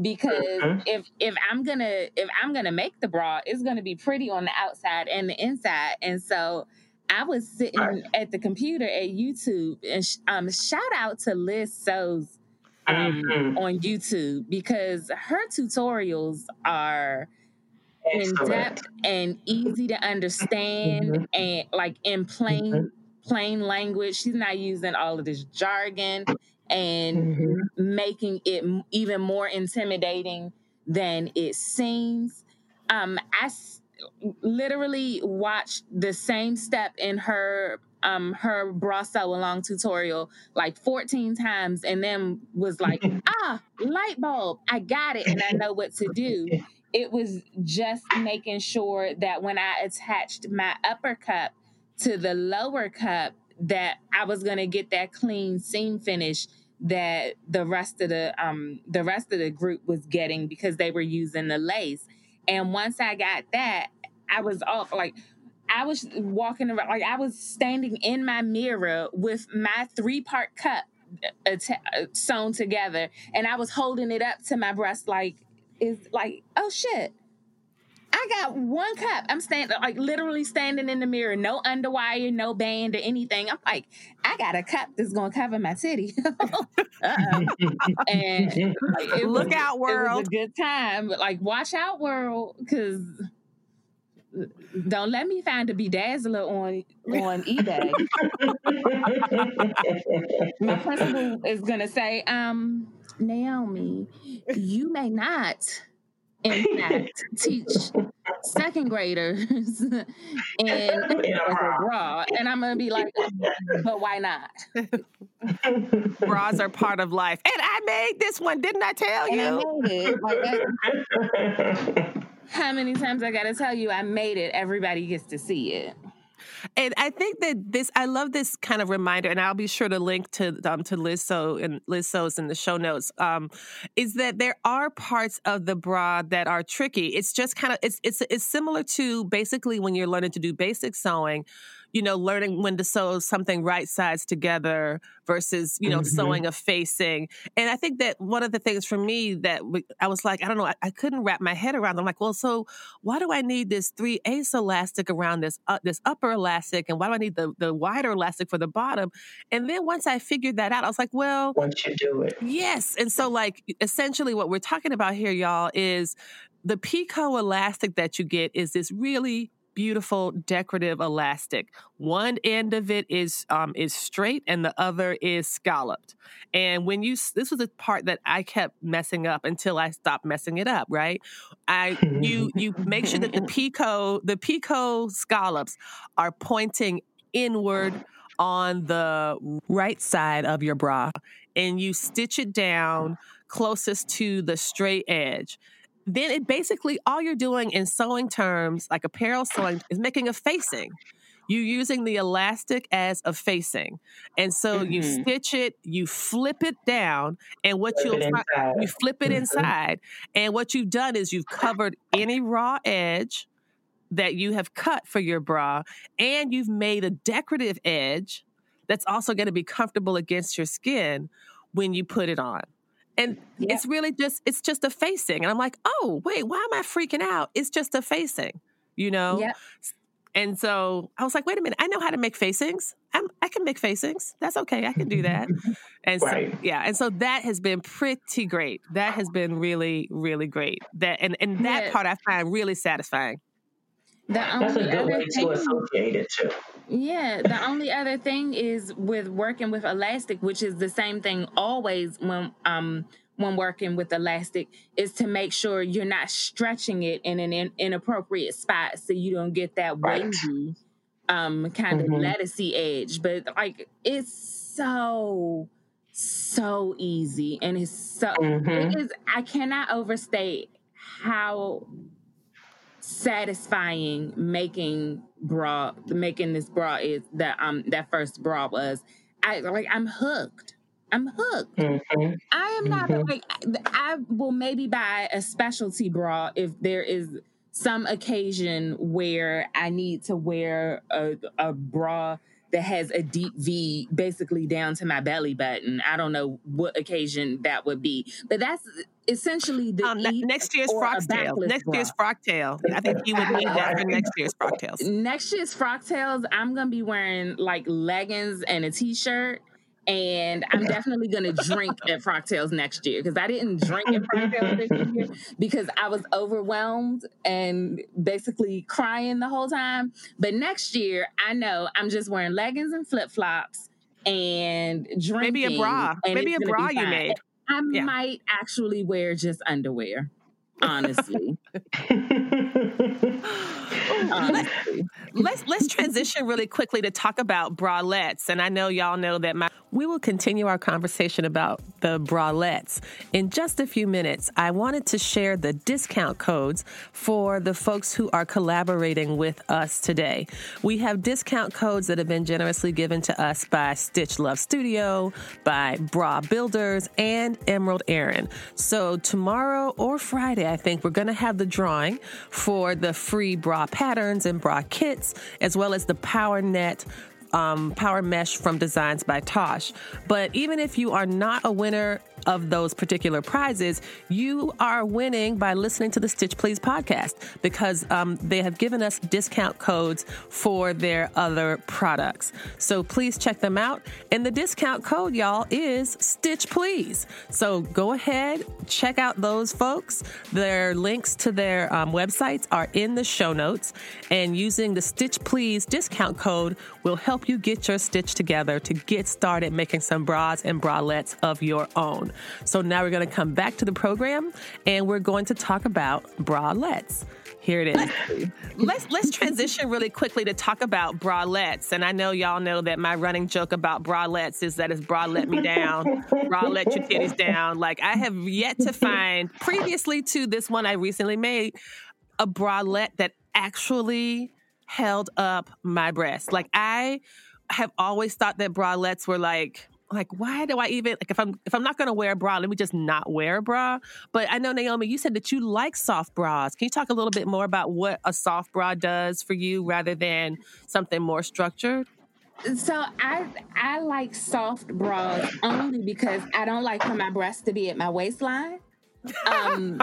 Because mm-hmm. if if I'm gonna if I'm gonna make the bra, it's gonna be pretty on the outside and the inside. And so I was sitting right. at the computer at YouTube and um, shout out to Liz Sews um, mm-hmm. on YouTube because her tutorials are in depth and easy to understand mm-hmm. and like in plain mm-hmm. plain language. She's not using all of this jargon and mm-hmm. making it even more intimidating than it seems. Um, I literally watched the same step in her um her bra sew along tutorial like 14 times and then was like ah light bulb i got it and i know what to do it was just making sure that when i attached my upper cup to the lower cup that i was to get that clean seam finish that the rest of the um the rest of the group was getting because they were using the lace and once I got that, I was off. Like I was walking around, like I was standing in my mirror with my three part cup uh, uh, sewn together, and I was holding it up to my breast, like is like, oh shit. I got one cup. I'm standing, like literally standing in the mirror, no underwire, no band or anything. I'm like, I got a cup that's gonna cover my titty. and like, look was, out, world! It was a good time, but like, watch out, world, because don't let me find a bedazzler on on eBay. My principal is gonna say, um, Naomi, you may not in fact teach second graders in, in a bra. And I'm going to be like, but why not? Bras are part of life. And I made this one, didn't I tell you? I made it. Like, how many times I got to tell you I made it? Everybody gets to see it. And I think that this, I love this kind of reminder, and I'll be sure to link to um, to Liz Sews and Liz Sews in the show notes. Um, is that there are parts of the bra that are tricky. It's just kind of it's it's it's similar to basically when you're learning to do basic sewing you know, learning when to sew something right sides together versus, you know, mm-hmm. sewing a facing. And I think that one of the things for me that we, I was like, I don't know, I, I, couldn't wrap my head around. I'm like, well, so why do I need this three ace elastic around this uh, this upper elastic, and why do I need the the wider elastic for the bottom? And then once I figured that out, I was like, well, once you do it, yes. And so, like, essentially, what we're talking about here, y'all, is the picot elastic that you get is this really beautiful decorative elastic. One end of it is um, is straight and the other is scalloped. And when you this was the part that I kept messing up until I stopped messing it up, right? I you you make sure that the picot the picot scallops are pointing inward on the right side of your bra and you stitch it down closest to the straight edge then it basically all you're doing in sewing terms, like apparel sewing, is making a facing. You're using the elastic as a facing. And so mm-hmm. you stitch it, you flip it down, and what flip you'll find, you flip it mm-hmm. inside. And what you've done is you've covered any raw edge that you have cut for your bra, and you've made a decorative edge that's also going to be comfortable against your skin when you put it on. And yeah. it's really just it's just a facing. And I'm like, oh, wait, why am I freaking out? It's just a facing, you know? Yeah. And so I was like, wait a minute, I know how to make facings. I'm, i can make facings. That's okay. I can do that. And right. so, yeah. And so that has been pretty great. That has been really, really great. That and, and that yeah. part I find really satisfying. The That's a good way to associate it too. Yeah, the only other thing is with working with elastic, which is the same thing always when um when working with elastic, is to make sure you're not stretching it in an in, inappropriate spot so you don't get that right. wavy um kind mm-hmm. of lettucey edge. But like it's so so easy and it's so mm-hmm. it is I cannot overstate how satisfying making bra making this bra is that um that first bra was i like i'm hooked i'm hooked mm-hmm. i am not mm-hmm. like i will maybe buy a specialty bra if there is some occasion where i need to wear a, a bra that has a deep V basically down to my belly button. I don't know what occasion that would be, but that's essentially the um, next year's frocktail. Next year's frocktail. I think you would need that for next year's frocktails. Next year's frocktails, I'm gonna be wearing like leggings and a t-shirt and I'm definitely gonna drink at Frocktails next year because I didn't drink at Frocktails this year because I was overwhelmed and basically crying the whole time. But next year, I know I'm just wearing leggings and flip flops and drinking. Maybe a bra. Maybe a bra you made. I yeah. might actually wear just underwear. Honestly. honestly. Let's let's transition really quickly to talk about bralettes. And I know y'all know that my we will continue our conversation about the bralettes. In just a few minutes, I wanted to share the discount codes for the folks who are collaborating with us today. We have discount codes that have been generously given to us by Stitch Love Studio, by Bra Builders, and Emerald Erin. So tomorrow or Friday, I think we're going to have the drawing for the free bra patterns and bra kits, as well as the Power Net um, Power Mesh from Designs by Tosh. But even if you are not a winner of those particular prizes, you are winning by listening to the Stitch Please podcast because um, they have given us discount codes for their other products. So please check them out. And the discount code, y'all, is Stitch Please. So go ahead, check out those folks. Their links to their um, websites are in the show notes. And using the Stitch Please discount code will help you get your stitch together to get started making some bras and bralettes of your own. So now we're going to come back to the program and we're going to talk about bralettes. Here it is. let's let's transition really quickly to talk about bralettes. And I know y'all know that my running joke about bralettes is that it's bra let me down, bra let your titties down. Like I have yet to find previously to this one I recently made a bralette that actually held up my breast. Like I have always thought that bralettes were like like why do I even like if I'm if I'm not to wear a bra, let me just not wear a bra. But I know Naomi, you said that you like soft bras. Can you talk a little bit more about what a soft bra does for you rather than something more structured? So I I like soft bras only because I don't like for my breasts to be at my waistline. Um,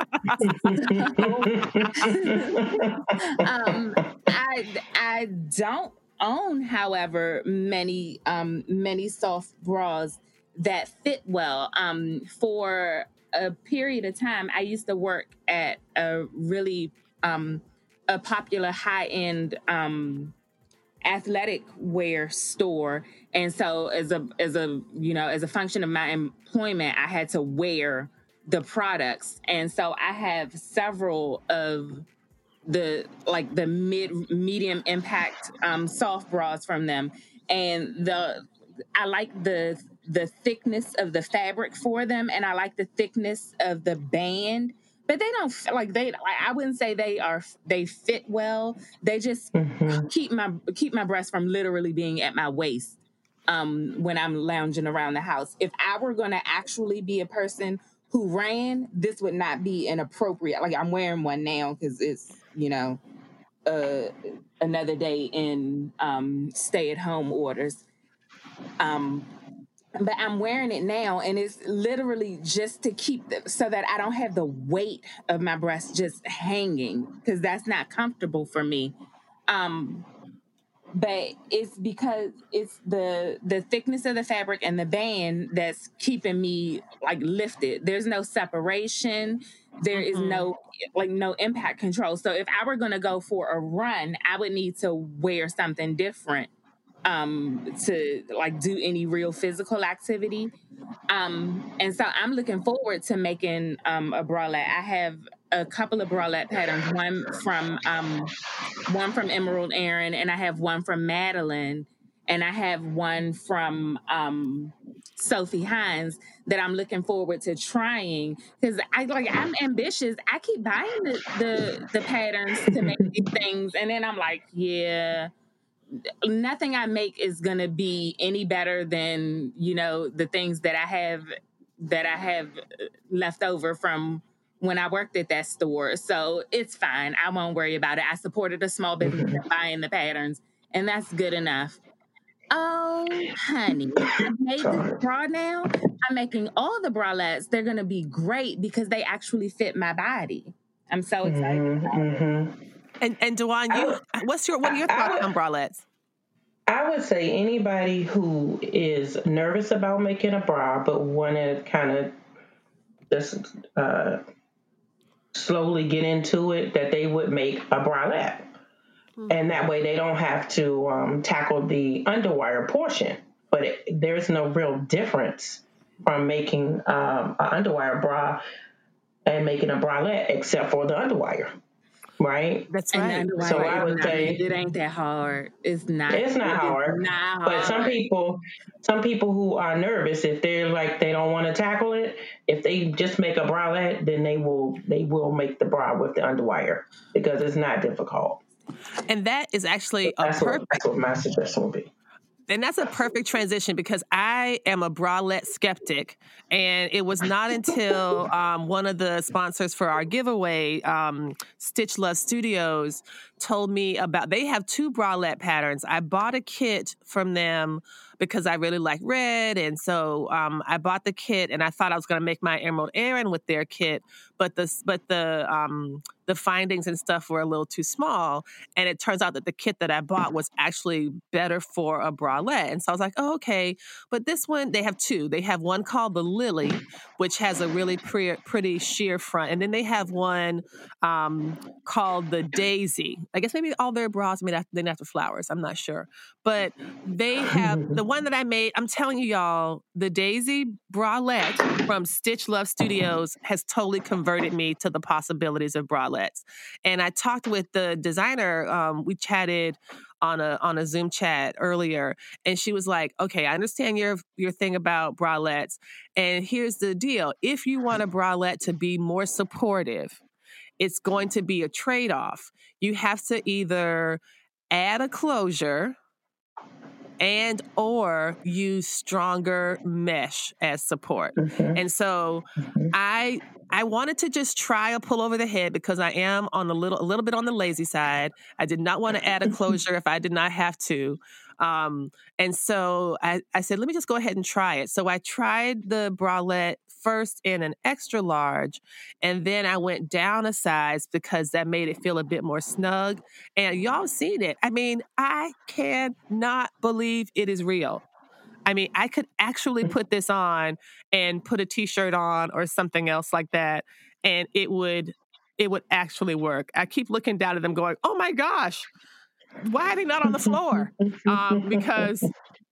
um, I I don't own, however, many um, many soft bras that fit well. Um, for a period of time, I used to work at a really um, a popular high end um, athletic wear store, and so as a as a you know as a function of my employment, I had to wear the products, and so I have several of the like the mid medium impact um, soft bras from them, and the I like the the thickness of the fabric for them, and I like the thickness of the band. But they don't like they. I wouldn't say they are. They fit well. They just mm-hmm. keep my keep my breast from literally being at my waist um, when I'm lounging around the house. If I were going to actually be a person who ran, this would not be inappropriate. Like I'm wearing one now because it's you know, uh, another day in um, stay at home orders. Um, but I'm wearing it now, and it's literally just to keep them so that I don't have the weight of my breast just hanging because that's not comfortable for me. Um, but it's because it's the the thickness of the fabric and the band that's keeping me like lifted. There's no separation. There is mm-hmm. no like no impact control. So if i were going to go for a run i would need to wear something different um to like do any real physical activity. Um and so i'm looking forward to making um a bralette i have a couple of bralette patterns. One from um one from emerald erin and i have one from Madalynne and i have one from um sophie hines that i'm looking forward to trying. Because i like i'm ambitious. I keep buying the, the the patterns to make these things and then i'm like yeah nothing I make is gonna be any better than you know the things that I have that I have uh, left over from when I worked at that store. So it's fine. I won't worry about it. I supported a small business mm-hmm. buying the patterns, and that's good enough. Oh, honey, I made this bra now. I'm making all the bralettes. They're gonna be great because they actually fit my body. I'm so excited. Mm-hmm. And and Dewan, you what's your what are your thoughts on bralettes? I would say anybody who is nervous about making a bra but want to kind of just uh, slowly get into it, that they would make a bralette. Mm-hmm. And that way they don't have to um, tackle the underwire portion. But it, there's no real difference from making um, an underwire bra and making a bralette except for the underwire right? That's right. So I would say it ain't that hard. It's not. It's not hard. Not hard. But some people, some people who are nervous, if they're like they don't want to tackle it, if they just make a bralette, then they will they will make the bra with the underwire because it's not difficult. And that is actually a that's perfect. What, that's what my suggestion would be and that's a perfect transition because I am a bralette skeptic. And it was not until um, one of the sponsors for our giveaway, um, Stitch Love Studios, told me about they have two bralette patterns. I bought a kit from them because I really like red. And so um, I bought the kit and I thought I was going to make my Emerald Erin with their kit, but the, but the, um, the findings and stuff were a little too small. And it turns out that the kit that I bought was actually better for a bralette. And so I was like, oh, okay. But this one, they have two. They have one called the Lily, which has a really pre- pretty sheer front. And then they have one um, called the Daisy. I guess maybe all their bras made after, after flowers. I'm not sure. But they have the one that I made, I'm telling you, y'all, the Daisy bralette from Stitch Love Studios has totally converted me to the possibilities of bralettes. And I talked with the designer. Um, we chatted on a on a Zoom chat earlier, and she was like, "Okay, I understand your your thing about bralettes, and here's the deal: if you want a bralette to be more supportive, it's going to be a trade off. You have to either add a closure." And or use stronger mesh as support. Mm-hmm. And so mm-hmm. I I wanted to just try a pull over the head because I am on a little a little bit on the lazy side. I did not want to add a closure if I did not have to. Um, and so I, I said, let me just go ahead and try it. So I tried the bralette first in an extra large, and then I went down a size because that made it feel a bit more snug. And y'all seen it. I mean, I cannot believe it is real. I mean, I could actually put this on and put a t-shirt on or something else like that, and it would it would actually work. I keep looking down at them going, "Oh my gosh, why are they not on the floor? Um, because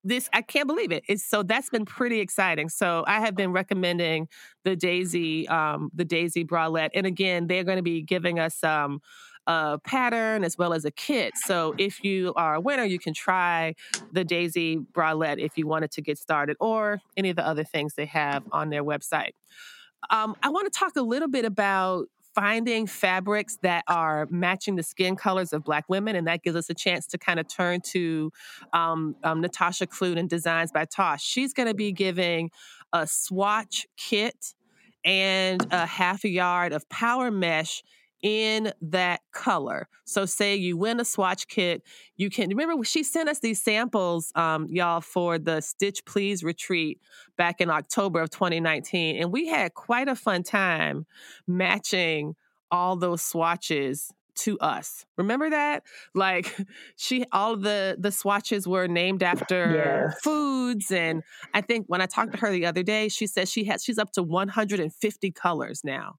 this I can't believe it. It's so that's been pretty exciting. So I have been recommending the Daisy, um, the Daisy bralette, and again, they're going to be giving us um, a pattern as well as a kit. So if you are a winner, you can try the Daisy bralette if you wanted to get started, or any of the other things they have on their website. Um, I want to talk a little bit about finding fabrics that are matching the skin colors of Black women. And that gives us a chance to kind of turn to um, um, Natasha Clute and Designs by Tosh. She's going to be giving a swatch kit and a half a yard of power mesh in that color. So, say you win a swatch kit, you can remember she sent us these samples, um, y'all, for the Stitch Please retreat back in October of 2019. And we had quite a fun time matching all those swatches to us. Remember that? Like she all the the swatches were named after yes. foods and I think when I talked to her the other day, she said she has she's up to 150 colors now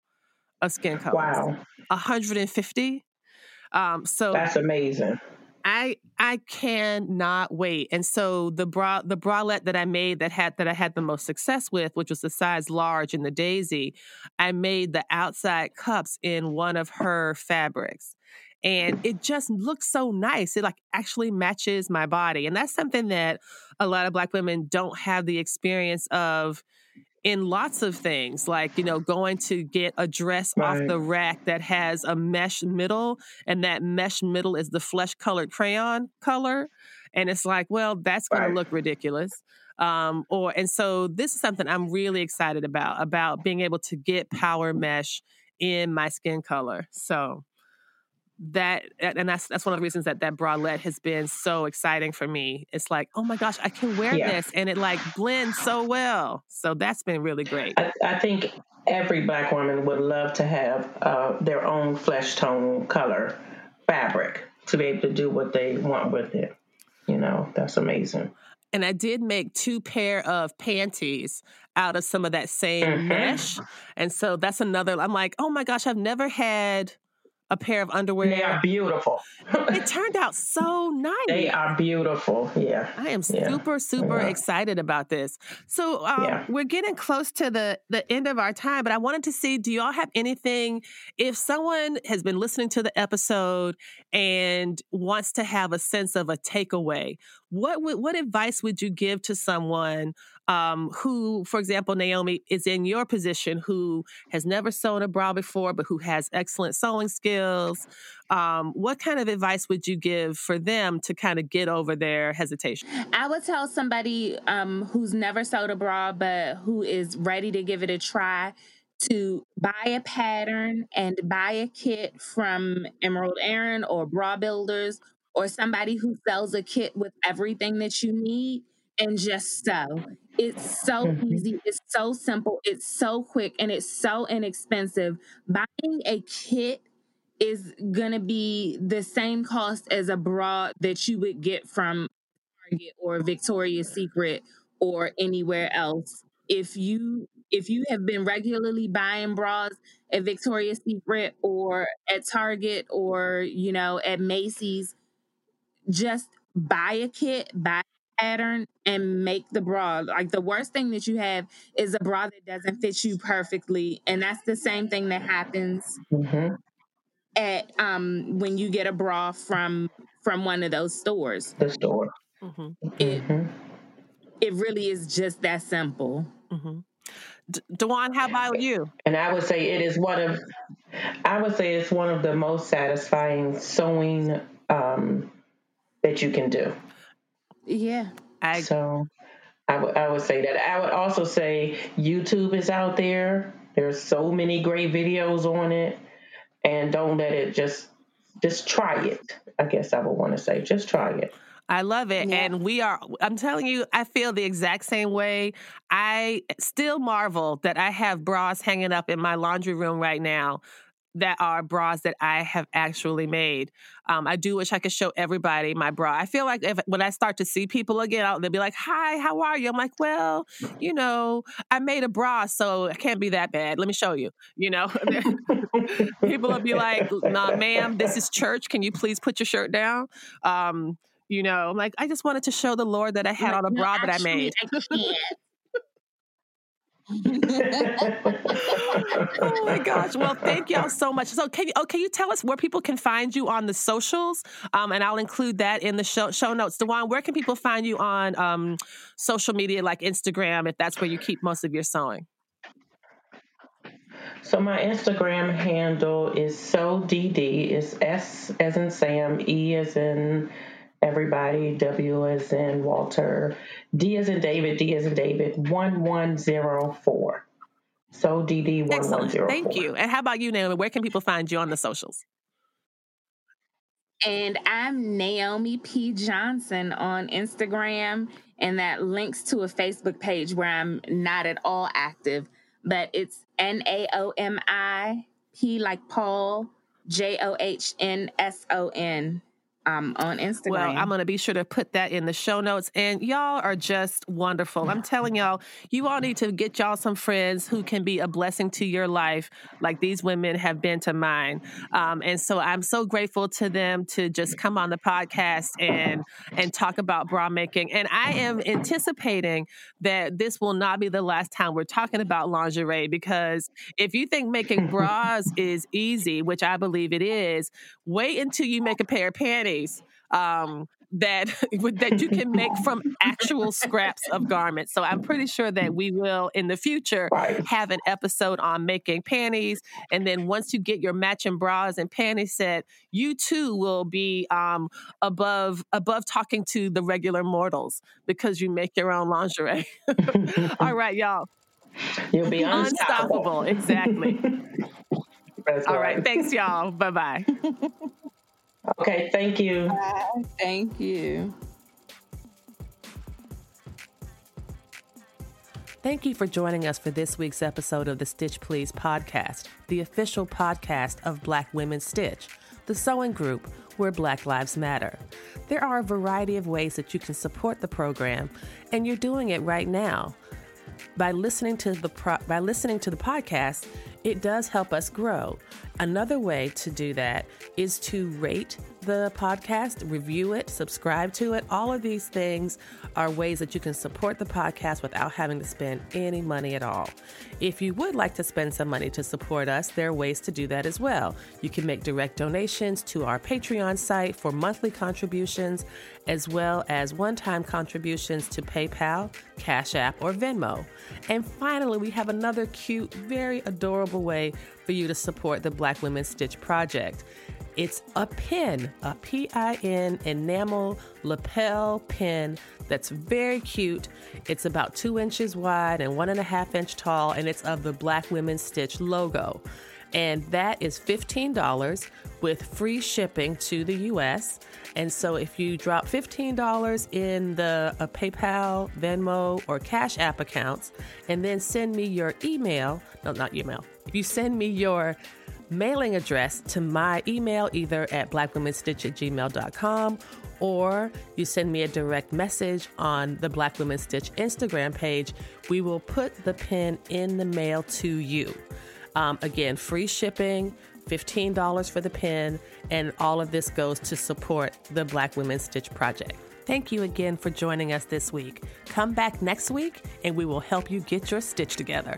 of skin colors. Wow. 150. Um, so that's amazing. I I cannot wait. And so the bra the bralette that I made that had that I had the most success with, which was the size large in the daisy, I made the outside cups in one of her fabrics. And it just looks so nice. It like actually matches my body. And that's something that a lot of black women don't have the experience of in lots of things, like, you know, going to get a dress right. off the rack that has a mesh middle, and that mesh middle is the flesh colored crayon color. And it's like, well, that's going right. to look ridiculous. Um, or and so this is something I'm really excited about about being able to get power mesh in my skin color. So that and that's that's one of the reasons that that bralette has been so exciting for me it's like oh my gosh i can wear yeah. this and it like blends so well so that's been really great i, I think every black woman would love to have uh, their own flesh tone color fabric to be able to do what they want with it you know that's amazing and I did make two pair of panties out of some of that same mm-hmm. mesh. And so that's another, I'm like, oh my gosh, I've never had a pair of underwear. They are beautiful. it turned out so nice. They are beautiful. Yeah. I am yeah. super, super yeah. excited about this. So um, yeah. we're getting close to the, the end of our time, but I wanted to see do y'all have anything? If someone has been listening to the episode and wants to have a sense of a takeaway, what would, what advice would you give to someone um, who, for example, Naomi is in your position, who has never sewn a bra before, but who has excellent sewing skills. Um, what kind of advice would you give for them to kind of get over their hesitation? I would tell somebody um, who's never sewed a bra, but who is ready to give it a try to buy a pattern and buy a kit from Emerald Erin or Bra Builders or somebody who sells a kit with everything that you need and just sew. It's so mm-hmm. easy, it's so simple, it's so quick, and it's so inexpensive. Buying a kit is going to be the same cost as a bra that you would get from Target or Victoria's Secret or anywhere else. If you if you have been regularly buying bras at Victoria's Secret or at Target or you know at Macy's, just buy a kit, buy a pattern and make the bra. Like the worst thing that you have is a bra that doesn't fit you perfectly, and that's the same thing that happens mm-hmm. at um when you get a bra from from one of those stores. The store. Mm-hmm. It mm-hmm. it really is just that simple. Mm-hmm. D- Dewan, how about you? And I would say it is one of, I would say it's one of the most satisfying sewing um, that you can do. Yeah. So I, so I, w- I would say that. I would also say YouTube is out there. There's so many great videos on it, and don't let it just just try it. I guess I would want to say just try it. I love it. Yeah. And we are, I'm telling you, I feel the exact same way. I still marvel that I have bras hanging up in my laundry room right now that are bras that I have actually made. Um, I do wish I could show everybody my bra. I feel like if when I start to see people again, they'll be like, "Hi, how are you?" I'm like, "Well, you know, I made a bra, so it can't be that bad. Let me show you." You know, people will be like, "Nah, ma'am, this is church. Can you please put your shirt down?" Um, you know, I'm like, I just wanted to show the Lord that I had on a bra no, that I made. I oh my gosh! Well, thank y'all so much. So, can you, oh, can you tell us where people can find you on the socials? Um, and I'll include that in the show show notes. Dewan, where can people find you on um, social media like Instagram, if that's where you keep most of your sewing? So my Instagram handle is so dd. It's S as in Sam, E as in everybody. W is in Walter. D as in David. D as in David. 1104. So DD 1104. Thank you. And how about you, Naomi? Where can people find you on the socials? And I'm Naomi P. Johnson on Instagram. And that links to a Facebook page where I'm not at all active, but it's N A O M I P like Paul, J O H N S O N um, on Instagram. Well, I'm going to be sure to put that in the show notes. And y'all are just wonderful. I'm telling y'all, you all need to get y'all some friends who can be a blessing to your life, like these women have been to mine. Um, and so I'm so grateful to them to just come on the podcast and and talk about bra making. And I am anticipating that this will not be the last time we're talking about lingerie because if you think making bras is easy, which I believe it is, wait until you make a pair of panties um, that that you can make from actual scraps of garments. So I'm pretty sure that we will in the future have an episode on making panties, and then once you get your matching bras and panty set, you too will be um, above above talking to the regular mortals because you make your own lingerie. All right, y'all. You'll be unstoppable. unstoppable. Exactly. All right. Thanks, y'all. Bye bye. Okay, thank you. Bye. Thank you. Thank you for joining us for this week's episode of the Stitch Please podcast, the official podcast of Black Women Stitch, the sewing group where Black Lives Matter. There are a variety of ways that you can support the program, and you're doing it right now. By listening to the pro- by listening to the podcast, it does help us grow. Another way to do that is to rate the podcast, review it, subscribe to it. All of these things are ways that you can support the podcast without having to spend any money at all. If you would like to spend some money to support us, there are ways to do that as well. You can make direct donations to our Patreon site for monthly contributions, as well as one time contributions to PayPal, Cash App, or Venmo. And finally, we have another cute, very adorable way for you to support the Black Women Stitch Project. It's a pin, a P I N enamel lapel pin that's very cute. It's about two inches wide and one and a half inch tall, and it's of the Black Women Stitch logo. And that is $15 with free shipping to the US. And so if you drop $15 in the uh, PayPal, Venmo, or Cash App accounts, and then send me your email, no, not email, if you send me your mailing address to my email, either at blackwomenstitch at gmail.com or you send me a direct message on the Black Women Stitch Instagram page, we will put the pin in the mail to you. Um, again, free shipping, $15 for the pin, and all of this goes to support the Black Women Stitch Project. Thank you again for joining us this week. Come back next week and we will help you get your stitch together.